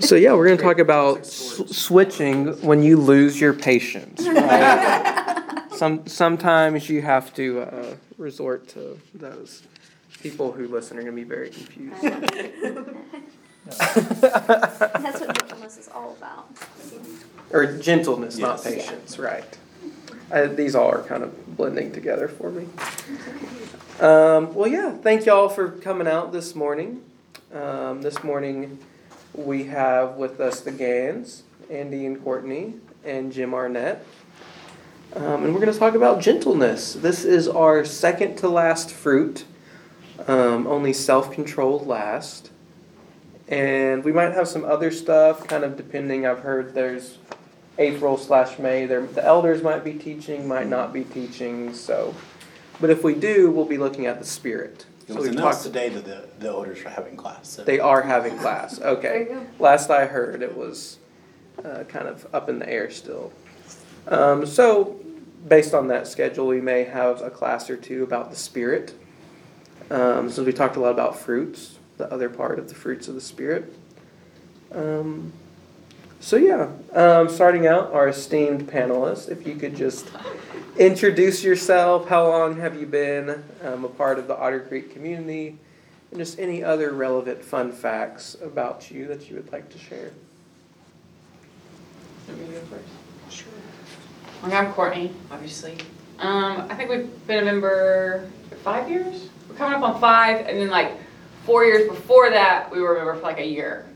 So yeah, we're going to talk about s- switching when you lose your patience. Right? Some sometimes you have to uh, resort to those. People who listen are going to be very confused. That's what gentleness is all about. or gentleness, not Yes. patience, right? Uh, these all are kind of blending together for me. Um, well, yeah, thank y'all for coming out this morning. Um, this morning we have with us the Gans, Andy and Courtney, and Jim Arnett. Um, and we're going to talk about gentleness. This is our second to last fruit, um, only self controlled last. And we might have some other stuff, kind of depending. I've heard there's April slash May. The elders might be teaching, might not be teaching. So, but if we do, we'll be looking at the spirit. It So was we've announced talked. today that the, the elders are having class. So. They are having class. There Okay. you go. Last I heard, it was uh, kind of up in the air still. Um, so, based on that schedule, we may have a class or two about the spirit. Um, since we talked a lot about fruits, the other part of the fruits of the spirit. Um, so yeah, um, starting out, our esteemed panelists, if you could just introduce yourself. How long have you been um, a part of the Otter Creek community? And just any other relevant fun facts about you that you would like to share. Let me go first. Sure. Okay, I'm Courtney, obviously. Um, I think we've been a member for five years. We're coming up on five, and then like four years before that, we were a member for like a year,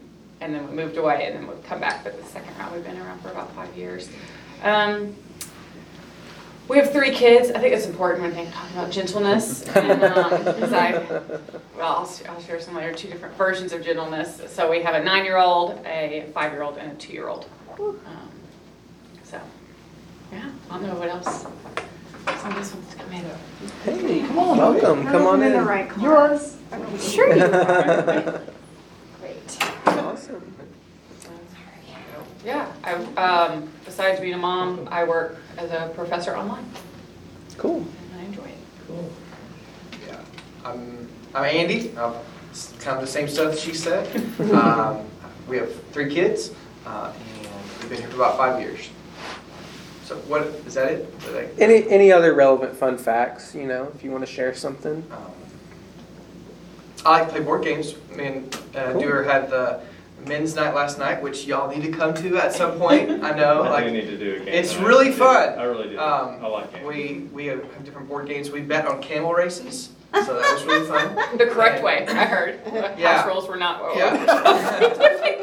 and then we moved away, and then we've come back for the second round. We've been around for about five years. Um, we have three kids. I think it's important when they talk about gentleness, and um, 'cause I well, I'll, sh- I'll share some later, two different versions of gentleness. So we have a nine-year-old, a five-year-old, and a two-year-old. Um, so, yeah, I don't know what else. Somebody wants to come in. Hey, come on, welcome. Come on in. right Yours. Sure you are. Great. Awesome. Yeah, I, um, besides being a mom, I work as a professor online, Cool. and I enjoy it. Cool. Yeah, I'm, I'm Andy. I'm s- kind of the same stuff that she said. Um, we have three kids, uh, and we've been here for about five years. So what, is that it? Did I- Any any other relevant fun facts? You know, if you want to share something. Um, I like to play board games. Me and uh, Cool. Dewar had the men's night last night, which y'all need to come to at some point. I know, I do like, need to do a game. it's night. really I do. fun. I really do. Um, I like games. we, we have have different board games. We bet on camel races, so that was really fun. The correct way, I heard. Yeah. House rules were not. Yeah.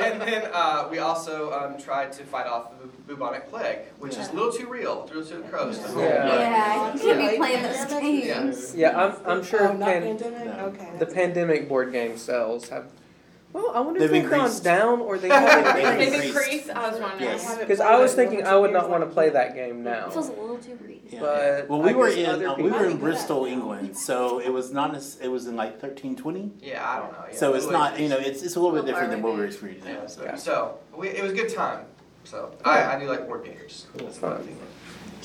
and then uh, we also um, tried to fight off the bu- bubonic plague, which is a little too real, a little too close to home. Yeah. Yeah, you should be playing those Yeah. games. Yeah, I'm I'm sure Oh, not pan, pandemic? Okay. the pandemic board game sales have. Well, I wonder if They've they've gone increased. down or they haven't They've Did increased. it increase? I was wondering. Yes. Because I was thinking I would not want to play that game now. It feels a little too greedy. Yeah. But well, we I were guess in other uh, we people- were in Bristol, England, so it was not as it was in like thirteen twenty. Yeah, I don't know. Yeah, So it's it not was- you know it's it's a little bit Little different than what we're farther. experiencing Yeah, so, Yeah. so we, it was a good time. So I, I do like board games. That's fun.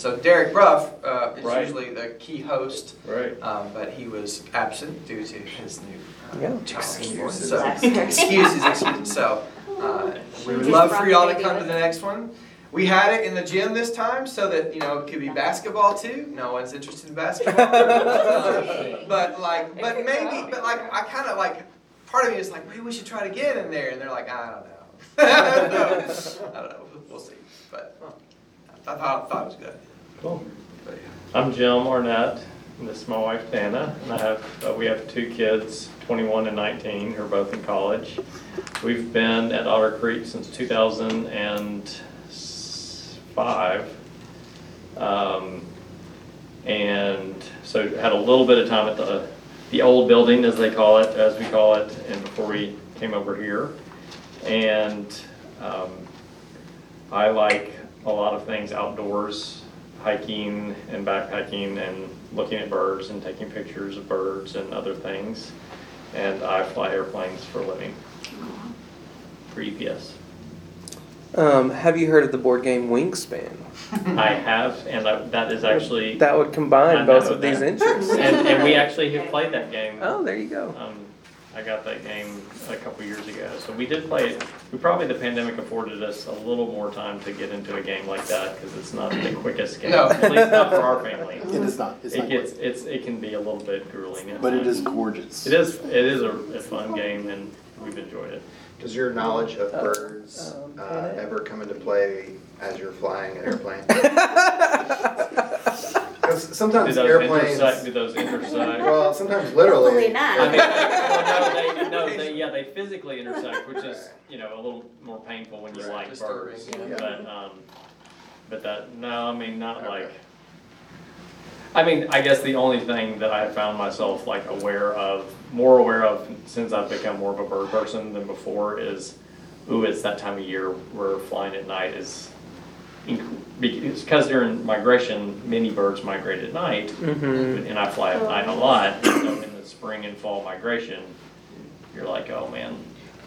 So Derek Bruff uh, is Right. usually the key host, Right. um, but he was absent due to his new uh, Yeah. child. So excuses, excuses. So uh, we would love for y'all to come to the next one. We had it in the gym this time so that you know it could be basketball too. No one's interested in basketball, but like, but maybe, but like, I kind of like. Part of me is like, maybe we should try to get in there, and they're like, I don't know. I don't know. I don't know. We'll see. But well, I thought, thought it was good. Cool. I'm Jim Arnett, and this is my wife Dana, and I have, uh, we have two kids, 21 and 19, who are both in college. We've been at Otter Creek since 2005. Um, and so had a little bit of time at the, the old building, as they call it, as we call it, and before we came over here. And um, I like a lot of things outdoors, hiking and backpacking and looking at birds and taking pictures of birds and other things. And I fly airplanes for a living for EPS. Um, have you heard of the board game Wingspan? I have, and I- that is actually, That would I combine know both of these that. interests. and, and we actually have played that game. Oh, there you go. Um, I got that game a couple years ago. So we did play it. We probably, the pandemic afforded us a little more time to get into a game like that because it's not the quickest game. No. At least not for our family. It is not, it's It not gets, quick, it's, it can be a little bit grueling at but it times. gorgeous. It is, it is a, a fun game and we've enjoyed it. Does your knowledge of Uh, birds um, uh, ever come into play as you're flying an airplane? Because Do sometimes those airplanes, intersect, do those intersect? well, sometimes Hopefully literally. not. I mean, well, no, they, no, they, yeah, they physically intersect, which is, you know, a little more painful when you Right, like disturbing, birds. yeah. But, um, but that, no, I mean, not Okay. like, I mean, I guess the only thing that I have found myself like aware of, more aware of since I've become more of a bird person than before is, ooh, it's that time of year where flying at night is, inc- because during migration, many birds migrate at night, Mm-hmm. and I fly at night a lot, so in the spring and fall migration, you're like, oh man,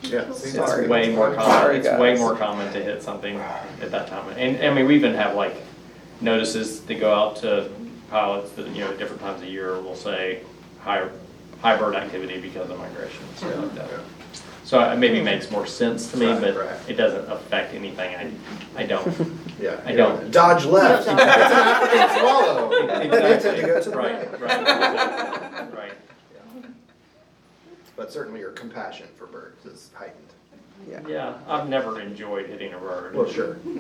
Yeah. it's Sorry. way more Sorry, common, it's way guys. more common to hit something at that time. And, I mean, we even have like notices to go out to pilots that, you know, at different times of year will say high, high bird activity because of migration, stuff like that. So it maybe makes more sense to me, Right, but right. it doesn't affect anything, I, I don't. Yeah. I don't. Dodge left. It's an African swallow. They tend to go to the right, left. right, right. But certainly your compassion for birds is heightened. Yeah, Yeah, I've never enjoyed hitting a bird. Well, sure. I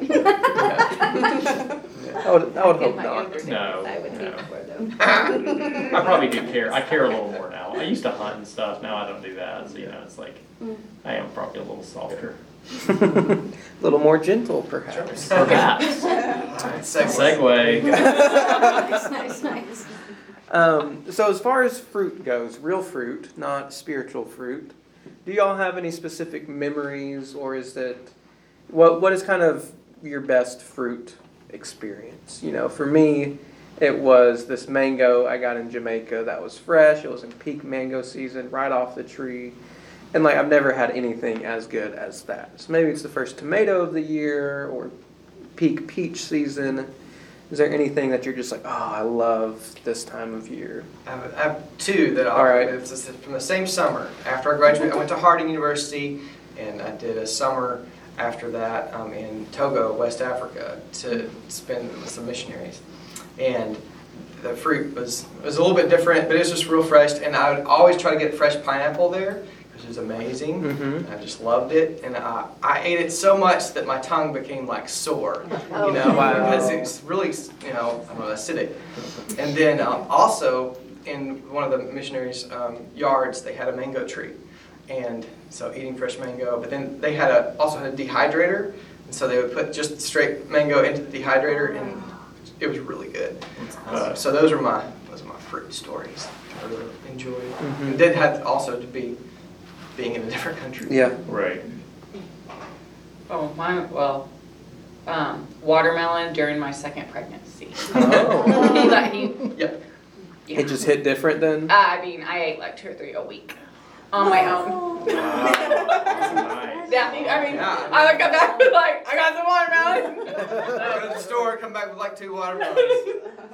would, I would hope not. No, I would be no. for them. I probably do care, I care a little more now. I used to hunt and stuff, now I don't do that, so you know, it's like, mm. I am probably a little softer. A little more gentle, perhaps. Perhaps. Alright, segue. Segue. Nice, nice, nice. Um, so as far as fruit goes, real fruit, not spiritual fruit, do y'all have any specific memories, or is it what what is kind of your best fruit experience? You know, for me, it was this mango I got in Jamaica that was fresh. It was in peak mango season, right off the tree. And like I've never had anything as good as that. So maybe it's the first tomato of the year or peak peach season. Is there anything that you're just like, oh, I love this time of year? I have, I have two that All right. It's from the same summer. After I graduated, I went to Harding University and I did a summer after that um, in Togo, West Africa, to spend with some missionaries. And the fruit was was a little bit different, but it was just real fresh. And I would always try to get fresh pineapple there, is amazing. Mhm. I just loved it, and I, I ate it so much that my tongue became like sore, Oh. you know, Wow. because it was really, you know, I don't know, acidic. And then um, also in one of the missionaries' um, yards, they had a mango tree, and so eating fresh mango. But then they had a also had a dehydrator, and so they would put just straight mango into the dehydrator, and it was really good. Uh, so those are my those are my fruit stories. I really enjoyed. Mhm. And did have also to be being in a different country. Yeah. Right. Oh, my, well, um, watermelon during my second pregnancy. Oh. Like, he- Yep. yeah. It just hit different then? Uh, I mean, I ate like two or three a week on my own. Nice. Yeah, I mean, Yeah. I like got back with like, I got some watermelon. Go to the store, come back with like two watermelons.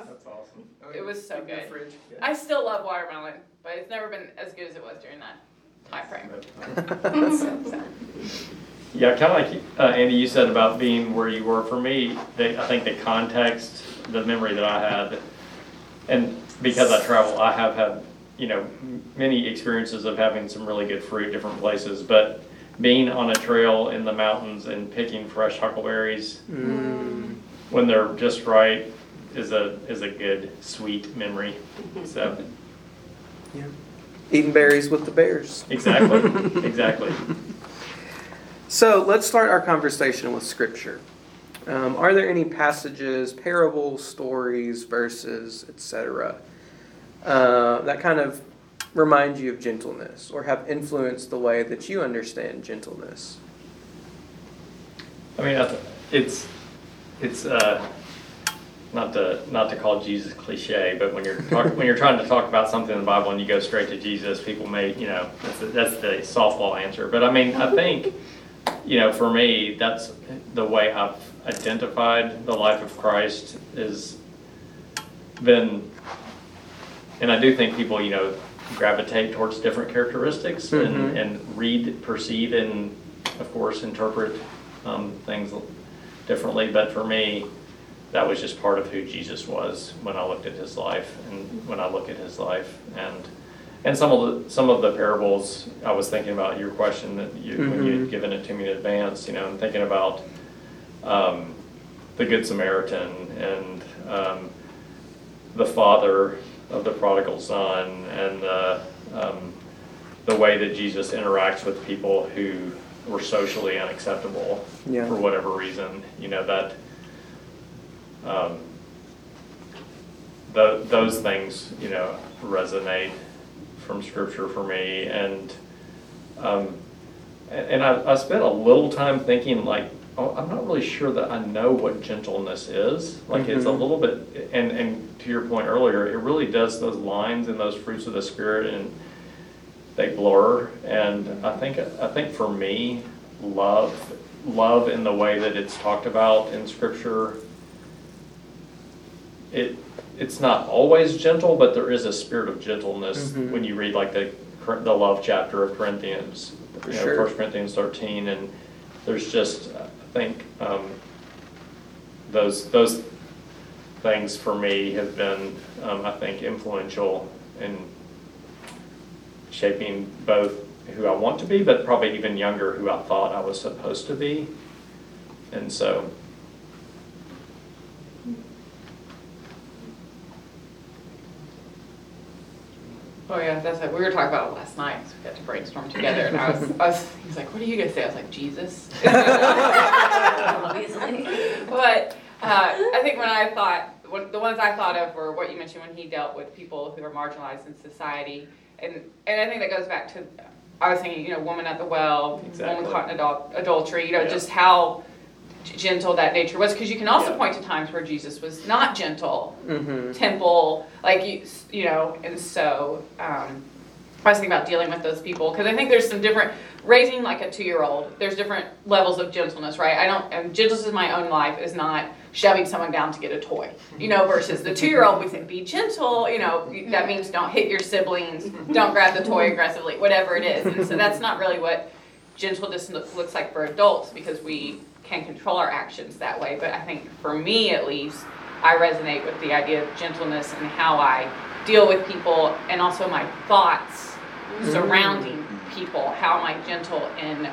That's awesome. It was so Keep in the good. fridge. I still love watermelon, but it's never been as good as it was during that time frame. So, so. Yeah, kind of like, uh, Andy, you said about being where you were, for me, the, I think the context, the memory that I had, and because I travel, I have had, you know, m- many experiences of having some really good fruit different places, but being on a trail in the mountains and picking fresh huckleberries Mm. when they're just right is a, is a good, sweet memory, so, Yeah. Eating berries with the bears. exactly, exactly. So let's start our conversation with scripture. Um, are there any passages, parables, stories, verses, etc., uh, that kind of remind you of gentleness or have influenced the way that you understand gentleness? I mean, it's, it's, uh, not to, not to call Jesus cliche, but when you're talking, when you're trying to talk about something in the Bible and you go straight to Jesus, people may, you know, that's, the- that's the softball answer. But I mean, I think, you know, for me, that's the way I've identified the life of Christ is been, and I do think people, you know, gravitate towards different characteristics Mhm. and, and read, perceive, and of course, interpret um, things differently. But for me, that was just part of who Jesus was when I looked at his life and when I look at his life. And, and some of the, some of the parables, I was thinking about your question that you, when you had given it to me in advance, you know, I'm thinking about um, the Good Samaritan and um, the father of the prodigal son and the, um, the way that Jesus interacts with people who were socially unacceptable Yeah. for whatever reason, you know, that um, tho- those things, you know, resonate from scripture for me and um, and and I, I spent a little time thinking like, oh, I'm not really sure that I know what gentleness is. Like it's a Mhm. little bit, and, and to your point earlier, it really does those lines and those fruits of the spirit and they blur. And I think, I think for me, love, love in the way that it's talked about in scripture, it, it's not always gentle, but there is a spirit of gentleness Mhm. when you read like the, Cor- the love chapter of Corinthians. For you know, sure. First Corinthians thirteen, and there's just, I think, um, those, those things for me have been, um, I think, influential in shaping both who I want to be, but probably even younger, who I thought I was supposed to be. And so, Oh yeah, that's like, we were talking about it last night, so we got to brainstorm together, and I was, I was, he was like, what are you gonna say? I was like, Jesus. Obviously. But, uh, I think when I thought, what, the ones I thought of were what you mentioned when he dealt with people who are marginalized in society. And, and I think that goes back to, I was thinking, you know, woman at the well, Exactly. woman caught in adul- adultery, you know, Yeah. just how g- gentle that nature was. Because you can also Yeah. point to times where Jesus was not gentle, Mm-hmm. temple, like you, you know, and so um, I was thinking about dealing with those people because I think there's some different raising like a two-year-old. There's different levels of gentleness, right? I don't, and gentleness in my own life is not shoving someone down to get a toy, you know, versus the two-year-old. We say be gentle, you know, that means don't hit your siblings, don't grab the toy aggressively, whatever it is. And so that's not really what gentleness loo- looks like for adults because we can control our actions that way. But I think for me at least, I resonate with the idea of gentleness and how I deal with people and also my thoughts surrounding people. How am I gentle in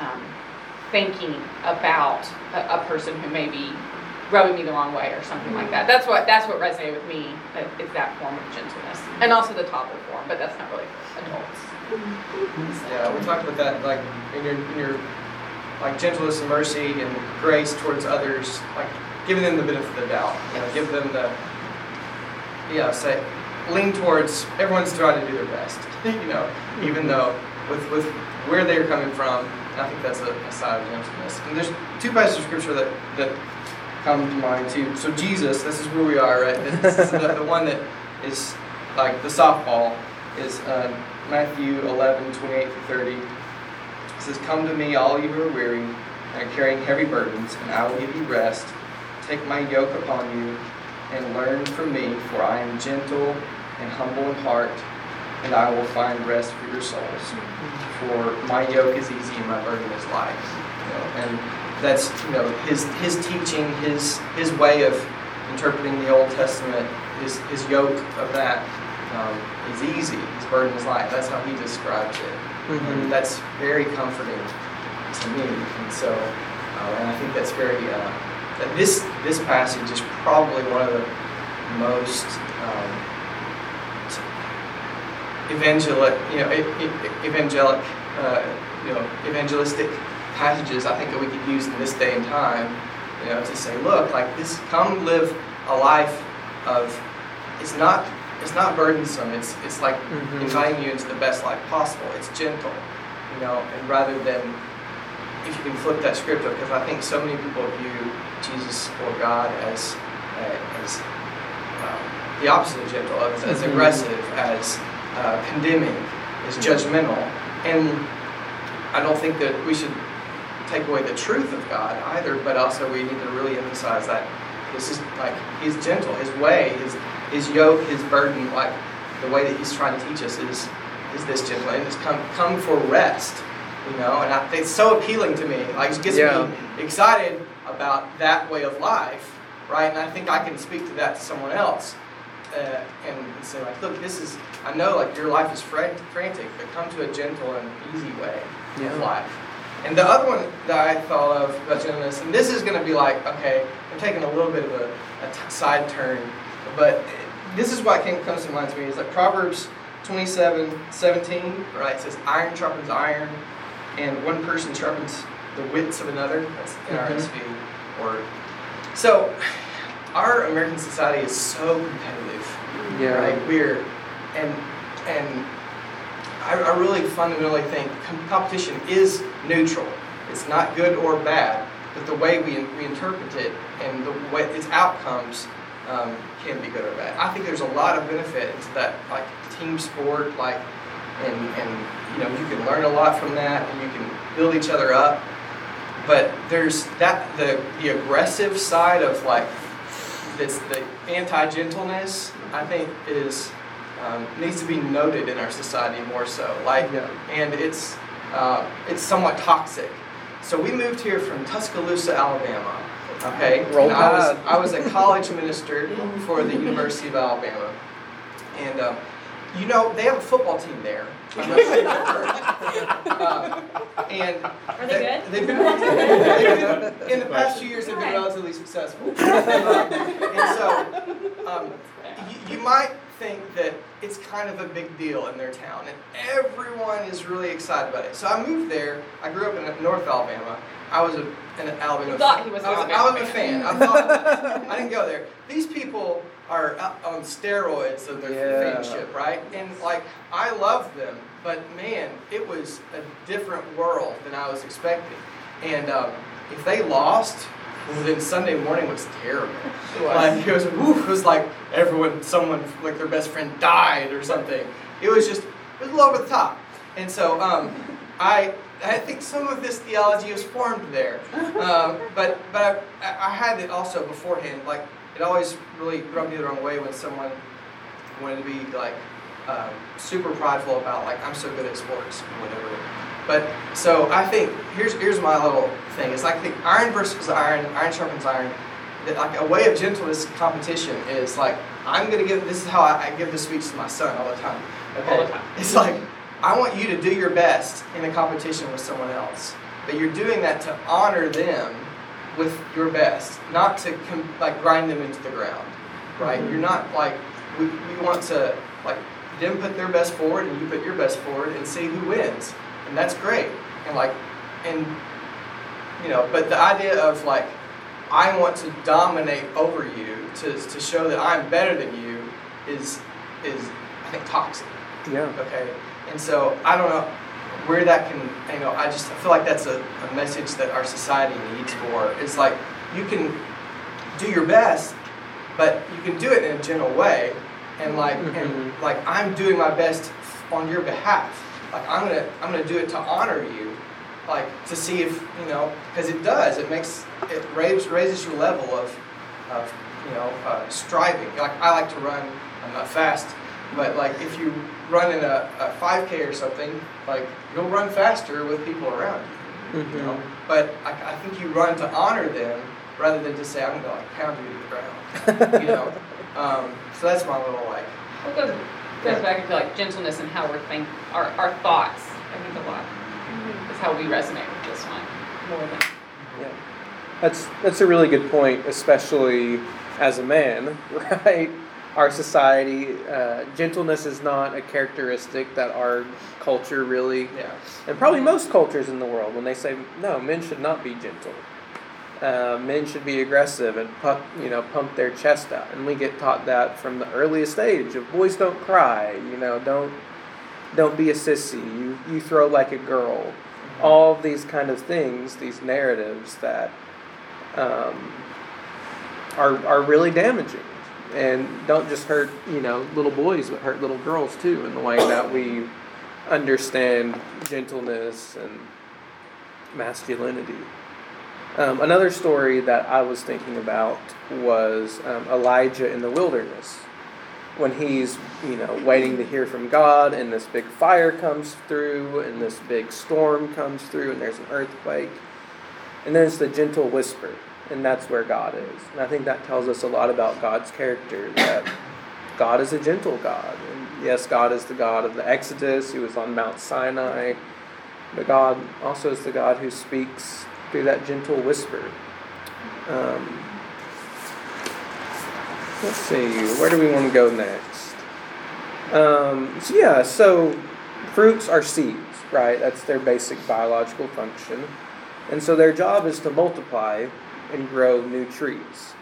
um, thinking about a, a person who may be rubbing me the wrong way or something like that. That's what that's what resonated with me. uh, Is that form of gentleness and also the toddler form, but that's not really adults. Yeah, we talked about that, like, in your, in your, like, gentleness and mercy and grace towards others, like, giving them the benefit of the doubt, you know, give them the, yeah, say, lean towards, everyone's trying to do their best, you know, even though with, with where they're coming from, I think that's a, a side of gentleness. And there's two passages of scripture that, that come to mind too. So Jesus, this is where we are, right? This is the, the one that is like the softball is uh, Matthew 11, 28 to 30. Says, Come to me, all you who are weary and are carrying heavy burdens, and I will give you rest. Take my yoke upon you and learn from me, for I am gentle and humble in heart, and I will find rest for your souls. For my yoke is easy and my burden is light. You know, and that's you know his his teaching, his his way of interpreting the Old Testament, his his yoke of that um, is easy. His burden is light. That's how he describes it. Mm-hmm. And that's very comforting to me. And so, uh, and I think that's very, uh, that this, this passage is probably one of the most um, evangelic, you know, evangelic, uh, you know, evangelistic passages I think that we could use in this day and time, you know, to say, look, like this, come live a life of, it's not, it's not burdensome. It's, it's like Mhm. inviting you into the best life possible. It's gentle, you know, and rather than if you can flip that script up, because I think so many people view Jesus or God as uh, as um, the opposite of gentle, as, as Mhm. aggressive, as uh, condemning, as judgmental, and I don't think that we should take away the truth of God either, but also we need to really emphasize that this is like He's gentle, His way, His His yoke, His burden, like the way that He's trying to teach us is is this gentle and it's come come for rest, you know. And I, it's so appealing to me. Like it gets Yeah. me excited about that way of life, right? And I think I can speak to that to someone else. Uh, and say like, look, this is. I know like your life is frantic, but come to a gentle and easy way Yeah. of life. And the other one that I thought of about gentleness, and this is going to be like, okay, I'm taking a little bit of a, a t- side turn, but this is what came, comes to mind to me is like Proverbs 27, 17, right? It says, iron sharpens iron, and one person sharpens the wits of another. That's Mhm. NRSV word. So, our American society is so competitive Yeah. right? We're and and I, I really fundamentally think competition is neutral. It's not good or bad, but the way we, we interpret it and the way its outcomes um, can be good or bad. I think there's a lot of benefit to that, like team sport, like and and you know you can learn a lot from that, and you can build each other up. But there's that the the aggressive side of like that's the anti-gentleness i think is um, needs to be noted in our society more so like Yeah. and it's uh, it's somewhat toxic so we moved here from tuscaloosa alabama okay. Roll I was, I was a college minister for the university of alabama. And um, you know they have a football team there. I'm not sure if you've heard. Um, and Are they good? They've been, they've been in the past few years. They've been relatively successful, Um, and so um, you, you might think that it's kind of a big deal in their town, and everyone is really excited about it. So I moved there. I grew up in North Alabama. I was a, an Alabama. You thought fan. he was I was, an I was a Alabama fan. I thought I didn't go there. These people are on steroids of their Yeah. fanship, right? And like I love them, but man, it was a different world than I was expecting. And um, if they lost, well, then Sunday morning was terrible. Like it was, woof, it was like everyone, someone, like their best friend died or something. It was just, it was a little over the top. And so um, I, I think some of this theology was formed there. Um, but but I, I had it also beforehand. Like it always really rubbed me the wrong way when someone wanted to be like um, super prideful about like I'm so good at sports or whatever. But so I think here's here's my little thing. It's like the iron versus iron, iron sharpens iron. That like a way of gentleness competition is like I'm gonna give. This is how I, I give this speech to my son all the time. Okay? All the time. It's like I want you to do your best in a competition with someone else, but you're doing that to honor them with your best, not to com- like grind them into the ground, right? Mm-hmm. You're not like we, we want to like them put their best forward and you put your best forward and see who wins, and that's great. And like and you know, but the idea of like I want to dominate over you to, to show that I'm better than you is is I think toxic. Yeah. Okay, and so I don't know where that can. You know, I just I feel like that's a, a message that our society needs for. It's like you can do your best, but you can do it in a gentle way, and like and Mhm. like I'm doing my best on your behalf. Like I'm gonna I'm gonna do it to honor you, like to see if you know because it does. It makes it raises raises your level of of you know uh, striving. Like I like to run. I'm not fast, but like if you run in a, a 5K or something, like you'll run faster with people around you. You know? But I, I think you run to honor them rather than just say I'm gonna like pound you to the ground. You know. Um, so that's my little like. It goes, goes back into like gentleness and how we're think, our, our thoughts, I think a lot, is how we resonate with this one more than. Yeah. That's that's a really good point, especially as a man, right? Our society, uh, gentleness is not a characteristic that our culture really, Yeah. and probably most cultures in the world, when they say no, men should not be gentle. Uh, men should be aggressive and pump, you know, pump their chest out, and we get taught that from the earliest age of boys don't cry, you know, don't don't be a sissy, you you throw like a girl, all of these kind of things, these narratives that um, are are really damaging, and don't just hurt you know little boys, but hurt little girls too, in the way that we understand gentleness and masculinity. Um, another story that I was thinking about was um, Elijah in the wilderness. when he's you know waiting to hear from God, and this big fire comes through, and this big storm comes through, and there's an earthquake, and then it's the gentle whisper, and that's where God is. And I think that tells us a lot about God's character. That God is a gentle God, and yes, God is the God of the Exodus, who was on Mount Sinai, but God also is the God who speaks through that gentle whisper. Um, let's see, where do we want to go next? Um, so yeah, so fruits are seeds, right? That's their basic biological function. And so their job is to multiply and grow new trees.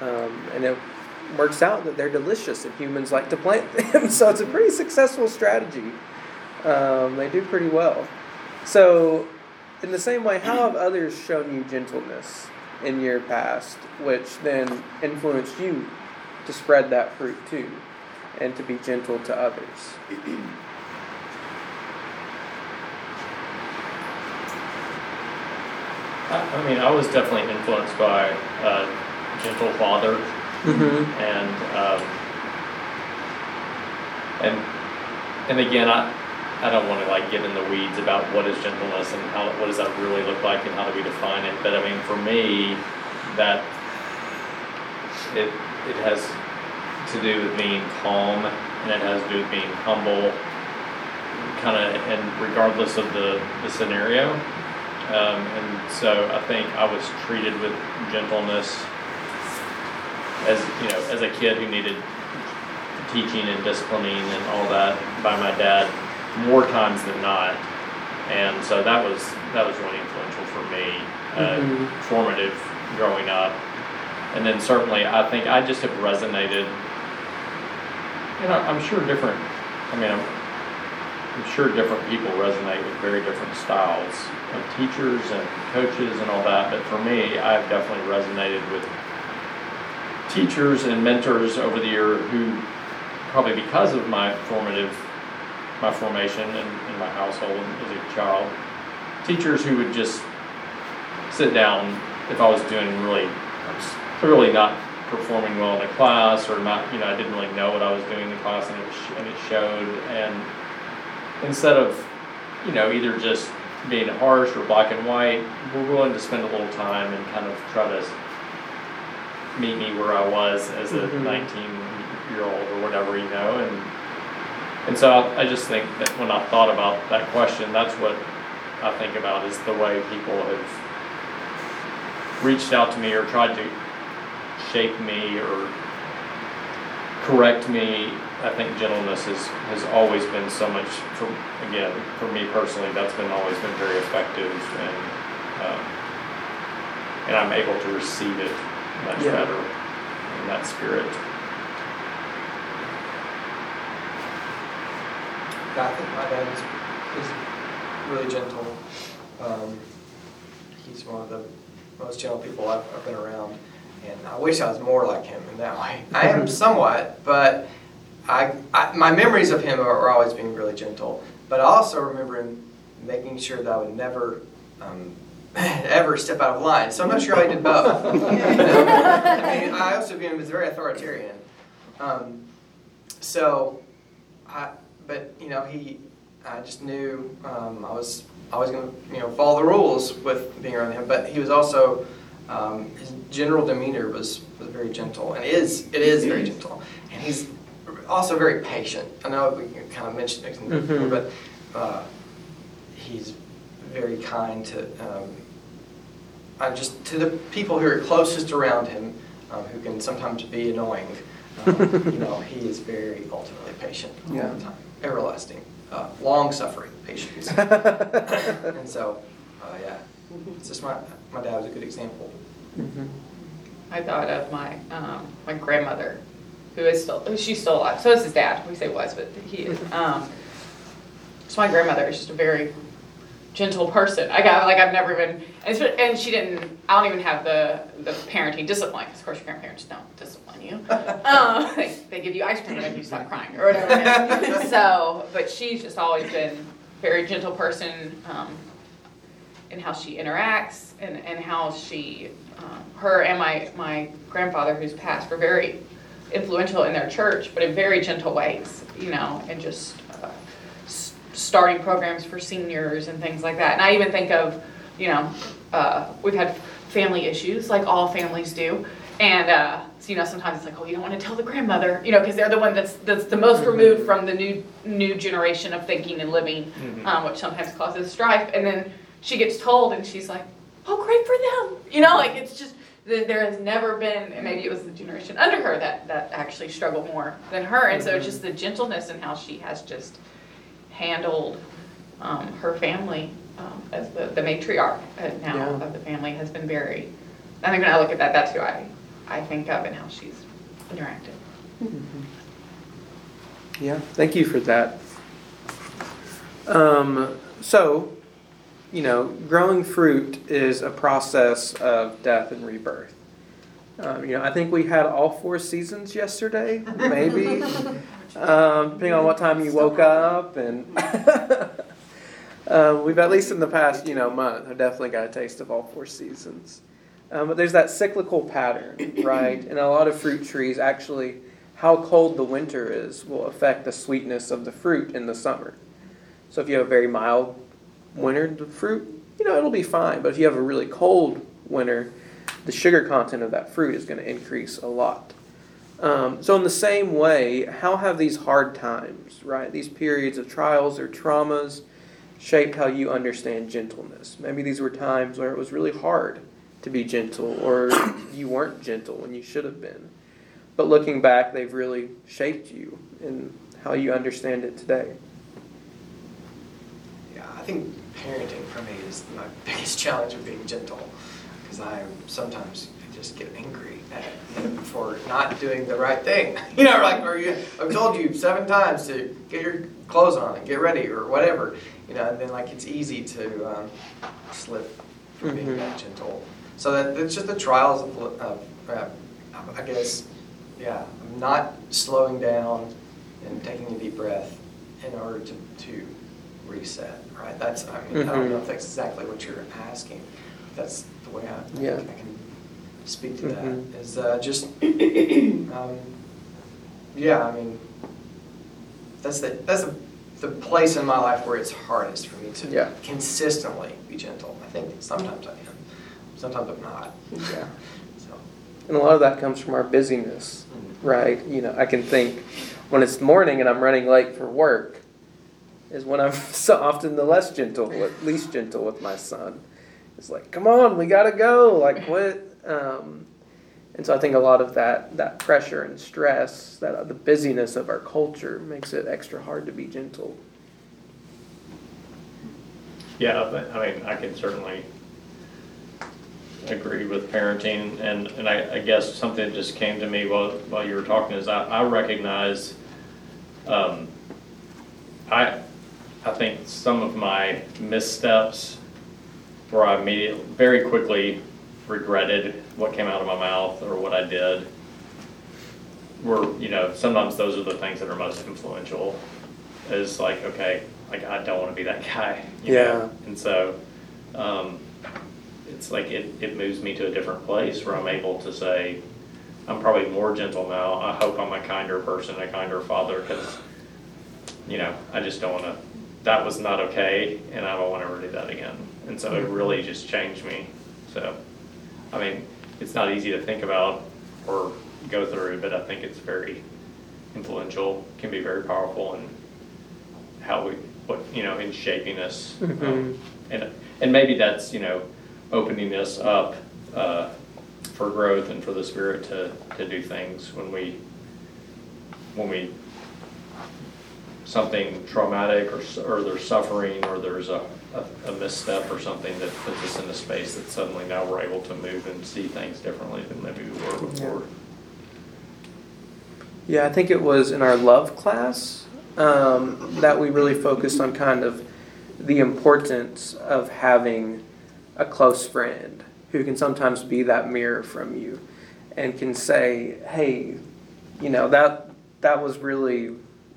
Um, and it works out that they're delicious and humans like to plant them. so it's a pretty successful strategy. Um, they do pretty well. So, in the same way, how have others shown you gentleness in your past, which then influenced you to spread that fruit too and to be gentle to others? I, I mean, I was definitely influenced by a gentle father Mm-hmm. and um, and and again, I I don't want to like get in the weeds about what is gentleness and how what does that really look like and how do we define it. But I mean, for me, that it it has to do with being calm and it has to do with being humble, kind of, and regardless of the the scenario. Um, and so I think I was treated with gentleness as you know as a kid who needed teaching and disciplining and all that by my dad more times than not and so that was that was really influential for me uh, Mhm. formative growing up and then certainly i think i just have resonated and I- i'm sure different i mean i'm, I'm sure different people resonate with very different styles of teachers and coaches and all that but for me i've definitely resonated with teachers and mentors over the year who probably because of my formative my formation in, in my household as a child teachers who would just sit down if i was doing really I was clearly not performing well in the class or not you know i didn't really know what i was doing in the class and it, was, and it showed and instead of you know either just being harsh or black and white we're willing to spend a little time and kind of try to meet me where I was as a Mhm. 19 year old or whatever, you know, and and so I, I just think that when I thought about that question, that's what I think about is the way people have reached out to me or tried to shape me or correct me. I think gentleness has, has always been so much, for, again, for me personally, that's been always been very effective and, um, and I'm able to receive it much Yeah. better in that spirit. I think my dad is, is really gentle. Um, he's one of the most gentle people I've, I've been around, and I wish I was more like him in that way. I am somewhat, but I, I my memories of him are, are always being really gentle. But I also remember him making sure that I would never. Um, ever step out of line. So I'm not sure how he did both. I mean, I also view him as very authoritarian. Um, so, I, but you know, he, I just knew um, I was always going to, you know, follow the rules with being around him. But he was also, um, his general demeanor was, was very gentle, and is it is very gentle, and he's also very patient. I know we kind of mentioned it before, Mhm. but uh, he's very kind to. Um, uh, just to the people who are closest around him, um, who can sometimes be annoying. Um, you know, he is very ultimately patient all Yeah. the time, everlasting, uh, long-suffering patience. and so, uh, yeah, it's just my my dad was a good example. Mhm. I thought of my um, my grandmother, who is still she's still alive. So is his dad. We say was, but he is. Um, so my grandmother is just a very gentle person. I got like I've never even and, and she didn't. I don't even have the the parenting discipline because of course your grandparents don't discipline you. Um, they, they give you ice cream make you stop crying or whatever. so, but she's just always been a very gentle person. Um, in how she interacts and, and how she, um, her and my, my grandfather who's passed were very influential in their church, but in very gentle ways, you know, and just starting programs for seniors and things like that. And I even think of, you know, uh, we've had family issues, like all families do. And, uh, so, you know, sometimes it's like, oh, you don't want to tell the grandmother, you know, because they're the one that's, that's the most removed from the new, new generation of thinking and living, um, which sometimes causes strife. And then she gets told and she's like, oh, great for them. You know, like it's just, there there has never been, and maybe it was the generation under her that, that actually struggled more than her. And so it's just the gentleness and how she has just handled um, her family um, as the, the matriarch uh, now Yeah. of the family has been very, I think when I look at that, that's who I, I think of and how she's interacted. Yeah, thank you for that. Um, so, you know, growing fruit is a process of death and rebirth. Um, you know, I think we had all four seasons yesterday, maybe, um, depending on what time you woke up, and um, we've at least in the past, you know, month, have definitely got a taste of all four seasons. Um, but there's that cyclical pattern, right? And a lot of fruit trees actually how cold the winter is will affect the sweetness of the fruit in the summer. So if you have a very mild winter the fruit, you know, it'll be fine. But if you have a really cold winter, the sugar content of that fruit is going to increase a lot. Um, so in the same way, how have these hard times, right, these periods of trials or traumas, shaped how you understand gentleness? Maybe these were times where it was really hard to be gentle, or you weren't gentle when you should have been. But looking back, they've really shaped you in how you understand it today. Yeah, I think parenting for me is my biggest challenge of being gentle because I sometimes just get angry for not doing the right thing. You know, like where you, I've told you seven times to get your clothes on and get ready or whatever. You know, and then like it's easy to um, slip from being Mhm. that gentle. So that it's just the trials of, of uh, I guess, yeah, not slowing down and taking a deep breath in order to, to reset, right? That's, I mean, I don't know if that's exactly what you're asking. That's the way I, Yeah. I can speak to Mhm. that, is uh, just, um, yeah, I mean, that's the, that's the, the place in my life where it's hardest for me to Yeah. consistently be gentle. I think sometimes I am, sometimes I'm not, Yeah. so. And a lot of that comes from our busyness, right? You know, I can think when it's morning and I'm running late for work is when I'm so often the less gentle, with- least gentle with my son. It's like, come on, we gotta go. Like, what? Um, and so I think a lot of that that pressure and stress, that uh, the busyness of our culture, makes it extra hard to be gentle. Yeah, I mean, I can certainly agree with parenting, and, and I, I guess something just came to me while, while you were talking is I, I recognize, um, I, I think some of my missteps where I immediately, very quickly regretted what came out of my mouth or what I did were, you know, sometimes those are the things that are most influential. Is like, okay, like I don't want to be that guy. You Yeah. Know? And so, um, it's like it, it moves me to a different place where I'm able to say, I'm probably more gentle now. I hope I'm a kinder person, a kinder father, because, you know, I just don't want to, that was not okay, and I don't want to ever do that again. And so it really just changed me. So, I mean, it's not easy to think about or go through, but I think it's very influential, can be very powerful in how we, what, you know, in shaping us. Um, Mhm. And, and maybe that's, you know, opening us up uh, for growth and for the Spirit to, to do things when we, when we, something traumatic or, or there's suffering or there's a, a- a misstep or something that puts us in a space that suddenly now we're able to move and see things differently than maybe we were before. Yeah, I think it was in our love class um, that we really focused on kind of the importance of having a close friend who can sometimes be that mirror from you and can say, "Hey, you know that that was really,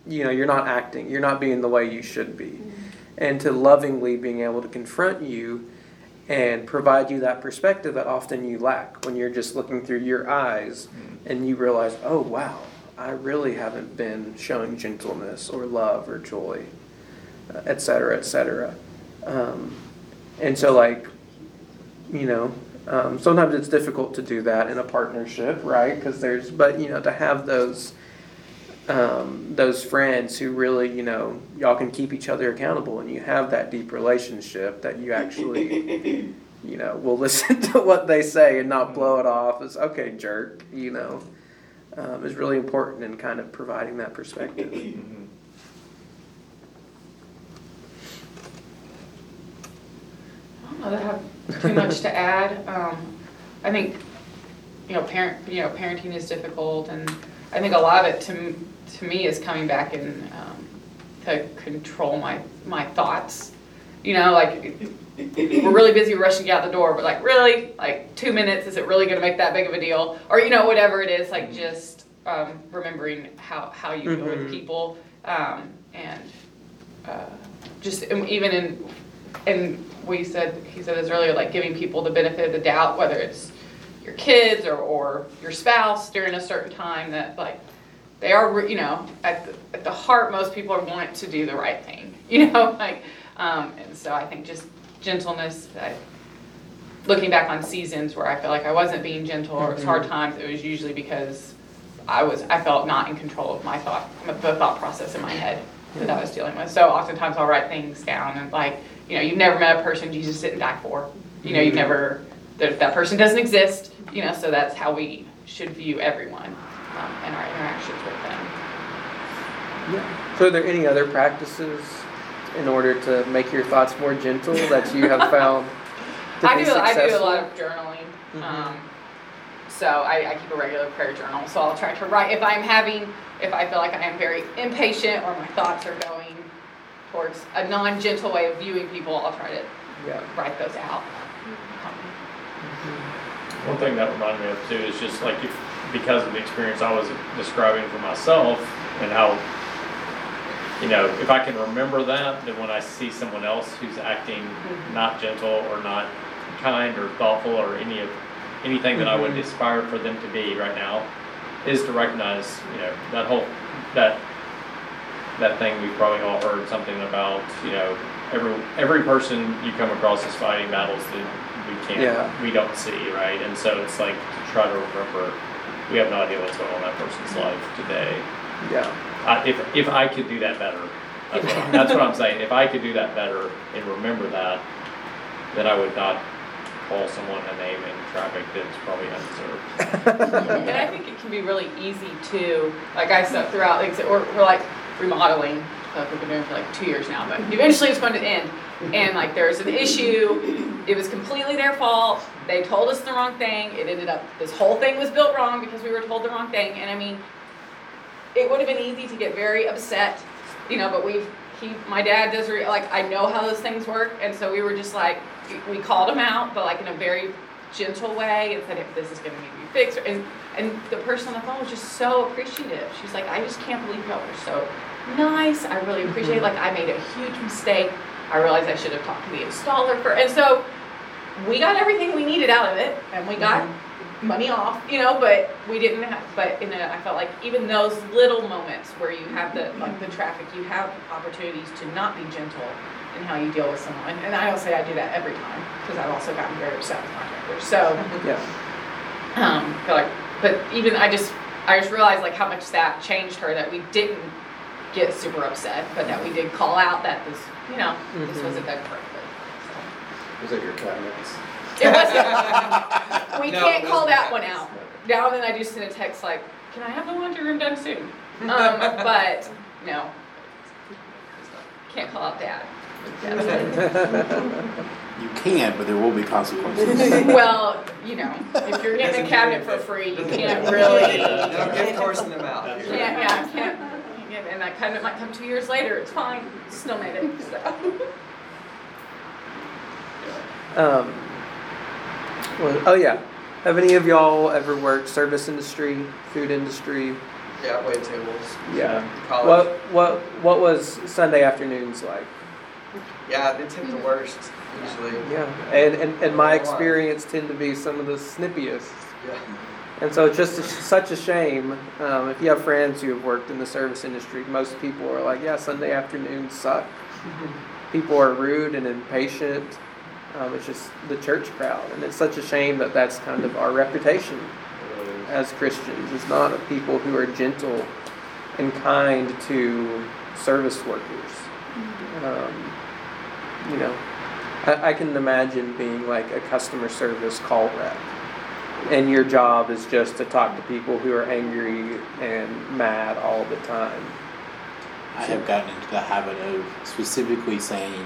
you know, you're not acting, you're not being the way you should be," and to lovingly being able to confront you and provide you that perspective that often you lack when you're just looking through your eyes and you realize, oh wow, I really haven't been showing gentleness or love or joy, uh, et cetera, et cetera. Um, and so, like, you know, um, sometimes it's difficult to do that in a partnership, right? Because there's, but you know, to have those um, those friends who really, you know, y'all can keep each other accountable, and you have that deep relationship that you actually, you know, will listen to what they say and not blow it off as okay, jerk, you know, um, is really important in kind of providing that perspective. Mhm. I don't know that I have too much to add. Um, I think, you know, parent, you know, parenting is difficult, and I think a lot of it to, m- to me is coming back and, um, to control my, my thoughts. You know, like, we're really busy rushing out the door, but like, really? Like, two minutes, is it really gonna make that big of a deal? Or, you know, whatever it is, like, just, um, remembering how, how you deal Mhm. with people, um, and, uh, just, even in, and we said, he said this earlier, like giving people the benefit of the doubt, whether it's your kids or, or your spouse during a certain time that like, they are, you know, at the, at the heart, most people want to do the right thing, you know, like, um, and so I think just gentleness, I, looking back on seasons where I felt like I wasn't being gentle or it was hard mm-hmm. times, it was usually because I was, I felt not in control of my thought, the thought process in my head that I was dealing with. So oftentimes I'll write things down and like, you know, you've never met a person Jesus didn't die for. You know, you've mm-hmm. never, that, that person doesn't exist, you know, so that's how we should view everyone um, and our interactions with them. Yeah. So, are there any other practices in order to make your thoughts more gentle that you have found to I be do, I do a lot of journaling. Mhm. Um, so I, I keep a regular prayer journal. So I'll try to write if I'm having, if I feel like I am very impatient or my thoughts are going towards a non-gentle way of viewing people, I'll try to Yeah. write those out. One thing that reminded me of too is just like if, because of the experience I was describing for myself and how, you know, if I can remember that, then when I see someone else who's acting not gentle or not kind or thoughtful or any of, anything that I would Mhm. aspire for them to be right now, is to recognize, you know, that whole, that, that thing we've probably all heard something about, you know, every, every person you come across is fighting battles that we can't, we don't see, right? And so it's like to try to remember, we have no idea what's going on in that person's life today. Yeah. I, if, if I could do that better, that's what, I'm- that's what I'm saying, if I could do that better and remember that, then I would not call someone a name in traffic that's probably undeserved. And I think it can be really easy to, like I said throughout, like, so we're, we're like remodeling, like we've been doing for like two years now, but eventually it's going to end. And like there's an issue, it was completely their fault, they told us the wrong thing, it ended up, this whole thing was built wrong because we were told the wrong thing, and I mean, it would have been easy to get very upset, you know, but we've, he, my dad does, re- like, I know how those things work, and so we were just like, we called him out, but like in a very gentle way, and said, if this is gonna need to be fixed, and, and the person on the phone was just so appreciative. She's like, I just can't believe y'all are so nice, I really appreciate it, mm-hmm. like, I made a huge mistake, I realized I should have talked to the installer for, and so, we got everything we needed out of it, and we got money off, you know, but we didn't have, but in a, I felt like even those little moments where you have the, like the traffic, you have opportunities to not be gentle in how you deal with someone. And I don't say I do that every time, because I've also gotten very upset with contractors, so, Yeah. um, feel like, but even, I just, I just realized like how much that changed her, that we didn't get super upset, but that we did call out that this, you know, this Mhm. wasn't done correctly. Was it your cabinets? So. It wasn't, we No, can't it call wasn't that one that. out. Now and then I do send a text like, can I have the laundry room done soon? Um, but, no. Can't call out dad. You can, but there will be consequences. Well, you know, if you're getting a cabinet for free, you can't really. No gift horse in the mouth. That's Can't, yeah, can't, can't- and that cabinet might come two years later, it's fine, still made it, so. Um, well, oh yeah. Have any of y'all ever worked service industry, food industry? Yeah, wait tables. Yeah. College. What what what was Sunday afternoons like? Yeah, they tend the worst usually. Yeah, and, and, and my experience tend to be some of the snippiest. Yeah. And so it's just a, such a shame. Um, if you have friends who have worked in the service industry, most people are like, yeah, Sunday afternoons suck. People are rude and impatient. Um, it's just the church crowd. And it's such a shame that that's kind of our reputation as Christians, is not of people who are gentle and kind to service workers. Um, you know, I, I can imagine being like a customer service call rep and your job is just to talk to people who are angry and mad all the time. I have gotten into the habit of specifically saying,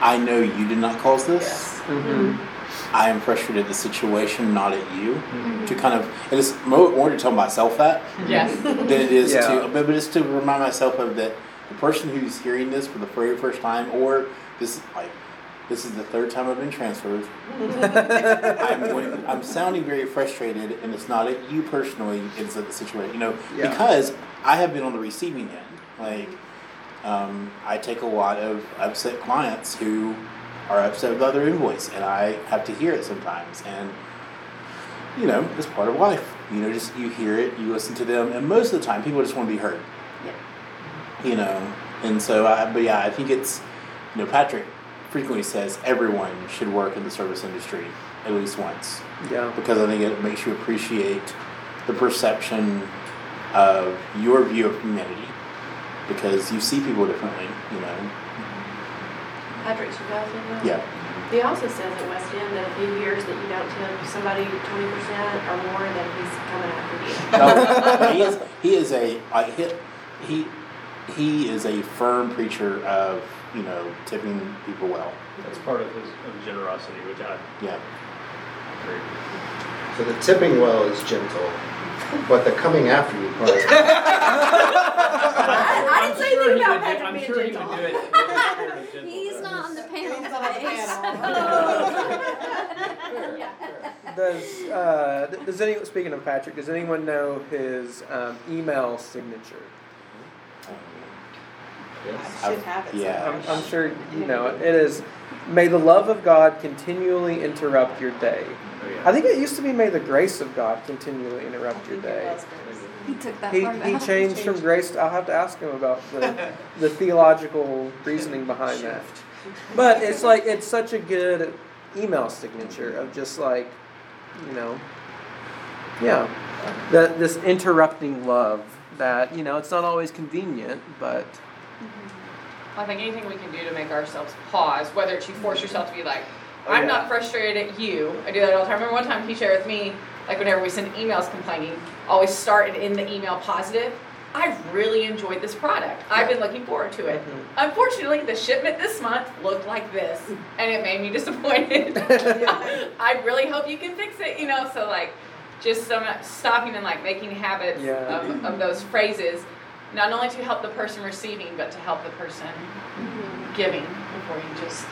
I know you did not cause this. Mm-hmm. I am frustrated at the situation, not at you. To kind of, it is mo- more to tell myself that Yes. than it is Yeah. to, but, but it's to remind myself of that the person who's hearing this for the very first time, or this is like, this is the third time I've been transferred. I'm, going, I'm sounding very frustrated, and it's not at you personally. It's at the situation, you know, Yeah. because I have been on the receiving end. Like, um, I take a lot of upset clients who are upset about their invoice, and I have to hear it sometimes. And you know, it's part of life. You know, just you hear it, you listen to them, and most of the time, people just want to be heard. Yeah. You know, and so, I, but yeah, I think it's, you know, Patrick frequently says everyone should work in the service industry at least once Yeah. because I think it makes you appreciate the perception of your view of humanity because you see people differently, you know. Patrick Chagall, Yeah. He also says at West End that if he hears that you don't tip somebody twenty percent or more, then he's coming after you. No, he is he is a uh, I hit he he is a firm preacher of, you know, tipping people well. That's part of his of generosity, which I Yeah. agree. So the tipping well is gentle, but the coming after you part. I- I didn't say sure anything about Patrick I'm being sure he would do it. with a spirit of gentleness. He's not on the panel He's on the today. Does uh, does anyone speaking of Patrick? Does anyone know his um, email signature? I should have it Yeah. I'm, I'm sure you know it. It is. May the love of God continually interrupt your day. Yeah. I think it used to be May the grace of God continually interrupt your day. He took that He, part he out. changed from grace. To, I'll have to ask him about the, the theological reasoning behind that. But it's like it's such a good email signature of just like, you know, yeah, that this interrupting love that you know it's not always convenient, but mm-hmm. I think anything we can do to make ourselves pause, whether it's you force mm-hmm. yourself to be like, I'm yeah. not frustrated at you. I do that all the time. I remember one time he shared with me, like whenever we send emails complaining, always start it in the email positive. I really enjoyed this product. I've been looking forward to it. Mhm. Unfortunately, the shipment this month looked like this, and it made me disappointed. I really hope you can fix it, you know. So like, just some stopping and like making habits Yeah. of, of those phrases, not only to help the person receiving, but to help the person giving before you just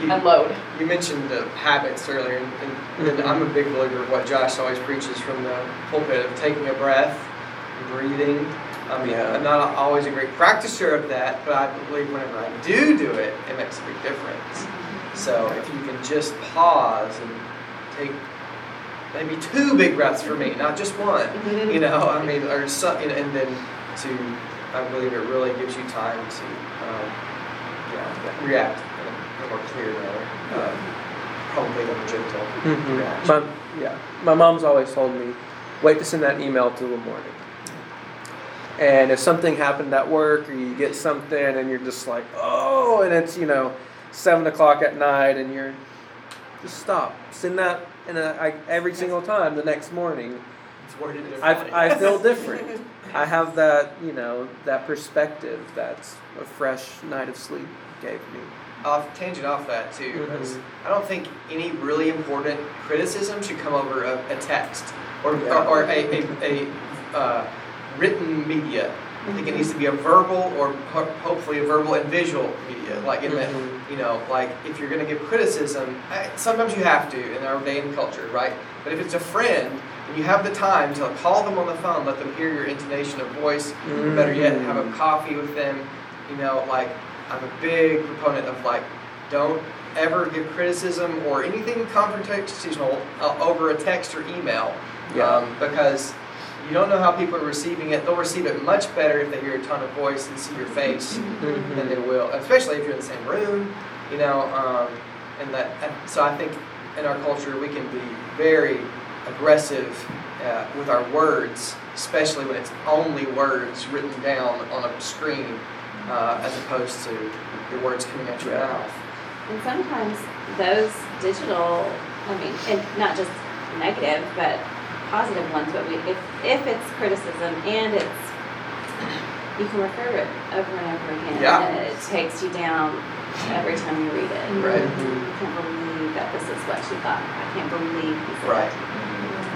You, unload. you mentioned the habits earlier, and, and, and I'm a big believer of what Josh always preaches from the pulpit of taking a breath, and breathing. I mean, Yeah. I'm not always a great practicer of that, but I believe whenever I do do it, it makes a big difference. So if you can just pause and take maybe two big breaths for me, not just one, you know, I mean, or some, you know, and then to, I believe it really gives you time to, um, yeah, react in a, in a more clear manner, um, probably more gentle Mhm. reaction. My, yeah, my mom's always told me, wait to send that email till the morning. And if something happened at work or you get something and you're just like, oh, and it's, you know, seven o'clock at night and you're, just stop. Send that and I, every single time the next morning. I. I feel different. I have that, you know, that perspective that's a fresh night of sleep gave me. Off tangent off that too. Mhm. because I don't think any really important criticism should come over a, a text or Yeah. or, or a, a, a uh, written media. I think it needs to be a verbal or ho- hopefully a verbal and visual media. Like in Mhm. that, you know, like if you're going to give criticism, I- sometimes you have to in our day and culture, right? But if it's a friend and you have the time to call them on the phone, let them hear your intonation of voice, better yet, have a Mhm. coffee with them You know, like I'm a big proponent of like don't ever give criticism or anything confrontational uh, over a text or email. Yeah. Um, because you don't know how people are receiving it. They'll receive it much better if they hear a tone of voice and see your face Mhm. than they will, especially if you're in the same room, you know. Um, and that, and so I think in our culture we can be very aggressive uh, with our words, especially when it's only words written down on a screen, uh, as opposed to your words coming out your mouth. And sometimes those digital, I mean, and not just negative, but positive ones, but we, if, if it's criticism and it's, you can refer it over and over again. Yeah. And it takes you down every time you read it. Right. I can't believe that this is what she thought. I can't believe Right. that.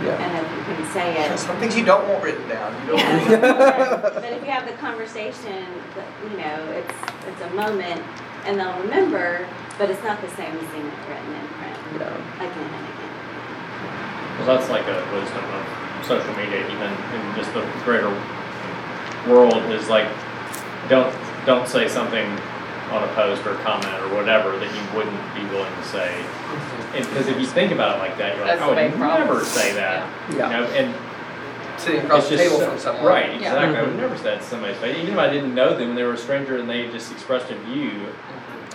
Yeah. And if you can say it. Some things you don't want written down. You don't. Yeah. But if you have the conversation, you know, it's, it's a moment and they'll remember, but it's not the same as seeing it written in print Yeah. again and again. Well, that's like a wisdom of social media, even in just the greater world, is like, don't, don't say something on a post or comment or whatever that you wouldn't be willing to say. And, because if you think about it like that, you're like, That's I the oh, would big problem. never say that. You Yeah. know, and Sitting across it's the just table so- from someone. Right, Yeah. exactly. I would mm-hmm. never say that to somebody's face, even if I didn't know them and they were a stranger and they just expressed a view.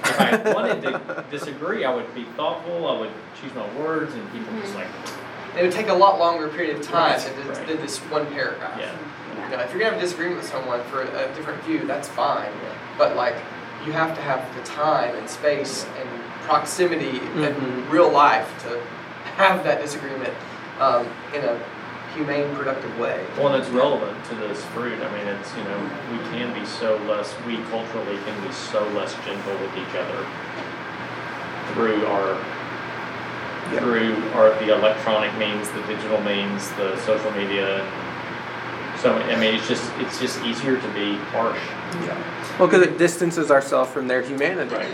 If I wanted to disagree, I would be thoughtful, I would choose my words, and people just mm-hmm. like, It would take a lot longer period of time Right, than, this, right. than this one paragraph. yeah. You know, if you're gonna have a disagreement with someone for a different view, that's fine. But like, you have to have the time and space and proximity Mhm. in real life to have that disagreement um, in a humane, productive way. Well, and it's relevant to this fruit. I mean, it's, you know, we can be so less, we culturally can be so less gentle with each other through our, Yeah. through our, the electronic means, the digital means, the social media. So, I mean, it's just, it's just easier to be harsh. Yeah. Well, because it distances ourselves from their humanity, Right.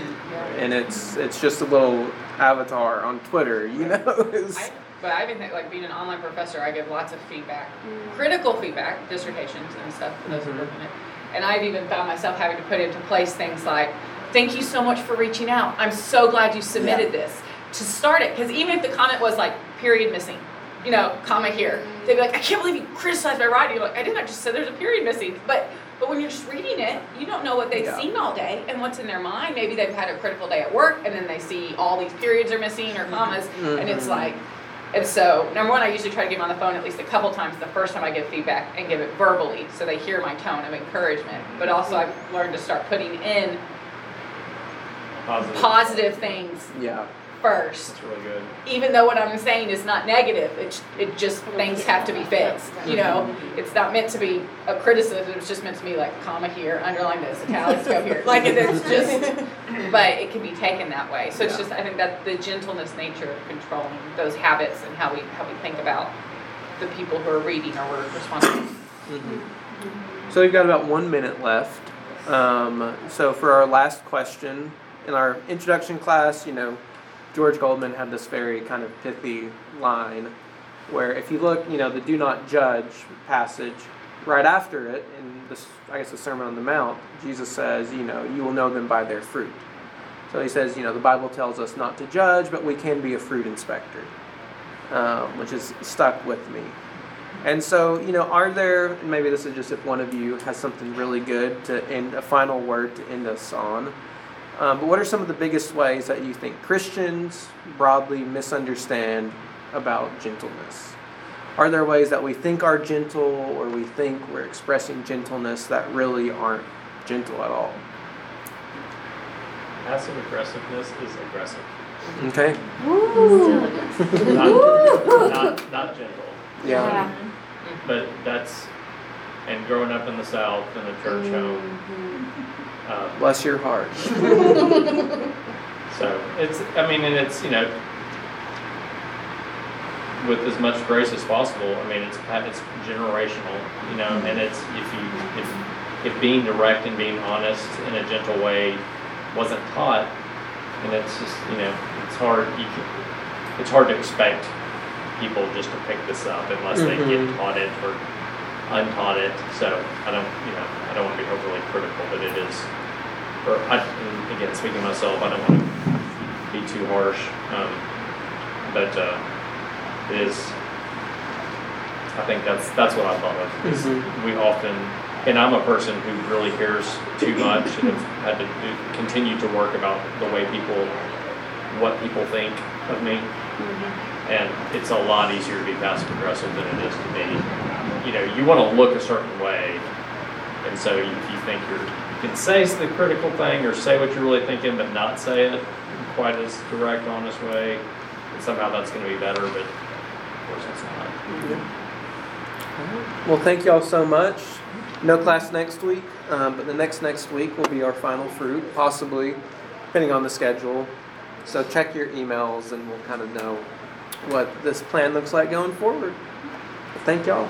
And it's it's just a little avatar on Twitter, you know. I, but I even think like being an online professor, I give lots of feedback, critical feedback, dissertations and stuff for those who Mhm. work in it. And I've even found myself having to put into place things like, "Thank you so much for reaching out. I'm so glad you submitted this." To start it, because even if the comment was like period missing, you know, comma here, they'd be like, "I can't believe you criticized my writing." You're like, "I didn't. I just said there's a period missing." But but when you're just reading it, you don't know what they've Yeah. seen all day and what's in their mind. Maybe they've had a critical day at work, and then they see all these periods are missing or commas, and it's Mhm. like. And so, number one, I usually try to get them on the phone at least a couple times the first time I give feedback and give it verbally so they hear my tone of encouragement. But also, I've learned to start putting in Positive. positive things yeah. First. That's really good. Even though what I'm saying is not negative, it's, it just, things have to be fixed. You know, it's not meant to be a criticism, it's just meant to be like, comma here, underline this, italics go here. Like, it's just, but it can be taken that way. So it's Yeah. just, I think that the gentleness nature of controlling those habits and how we, how we think about the people who are reading or we're responding. So we've got about one minute left. Um, so for our last question, in our introduction class, you know, George Goldman had this very kind of pithy line where if you look, you know, the do not judge passage, right after it, in this, I guess the Sermon on the Mount, Jesus says, you know, you will know them by their fruit. So he says, you know, the Bible tells us not to judge, but we can be a fruit inspector, um, which has stuck with me. And so, you know, are there, maybe this is just if one of you has something really good to end, a final word to end us on. Um, but what are some of the biggest ways that you think Christians broadly misunderstand about gentleness? Are there ways that we think are gentle or we think we're expressing gentleness that really aren't gentle at all? Passive aggressiveness is aggressive, Okay? not, not, not gentle. Yeah. But that's, and growing up in the South in a church home, uh, Bless your heart. So it's, I mean, and it's, you know, with as much grace as possible. I mean, it's it's generational, you know, and it's if you if if being direct and being honest in a gentle way wasn't taught, and it's just you know it's hard. You can, it's hard to expect people just to pick this up unless they Mhm. get taught it or untaught it. So I don't, you know, I don't want to be overly critical, but it is or I, again, speaking of myself, I don't want to be too harsh, um, but uh, it is. I think that's that's what I thought of. Is Mhm. we often, and I'm a person who really cares too much, and have had to do, continue to work about the way people, what people think of me. And it's a lot easier to be passive aggressive than it is to be, you know, you want to look a certain way. And so if you think you're, you can say the critical thing or say what you're really thinking, but not say it quite as direct, honest way. And somehow that's going to be better, but of course it's not. Well, thank y'all so much. No class next week, um, but the next next week will be our final fruit, possibly, depending on the schedule. So check your emails, and we'll kind of know what this plan looks like going forward. Thank y'all.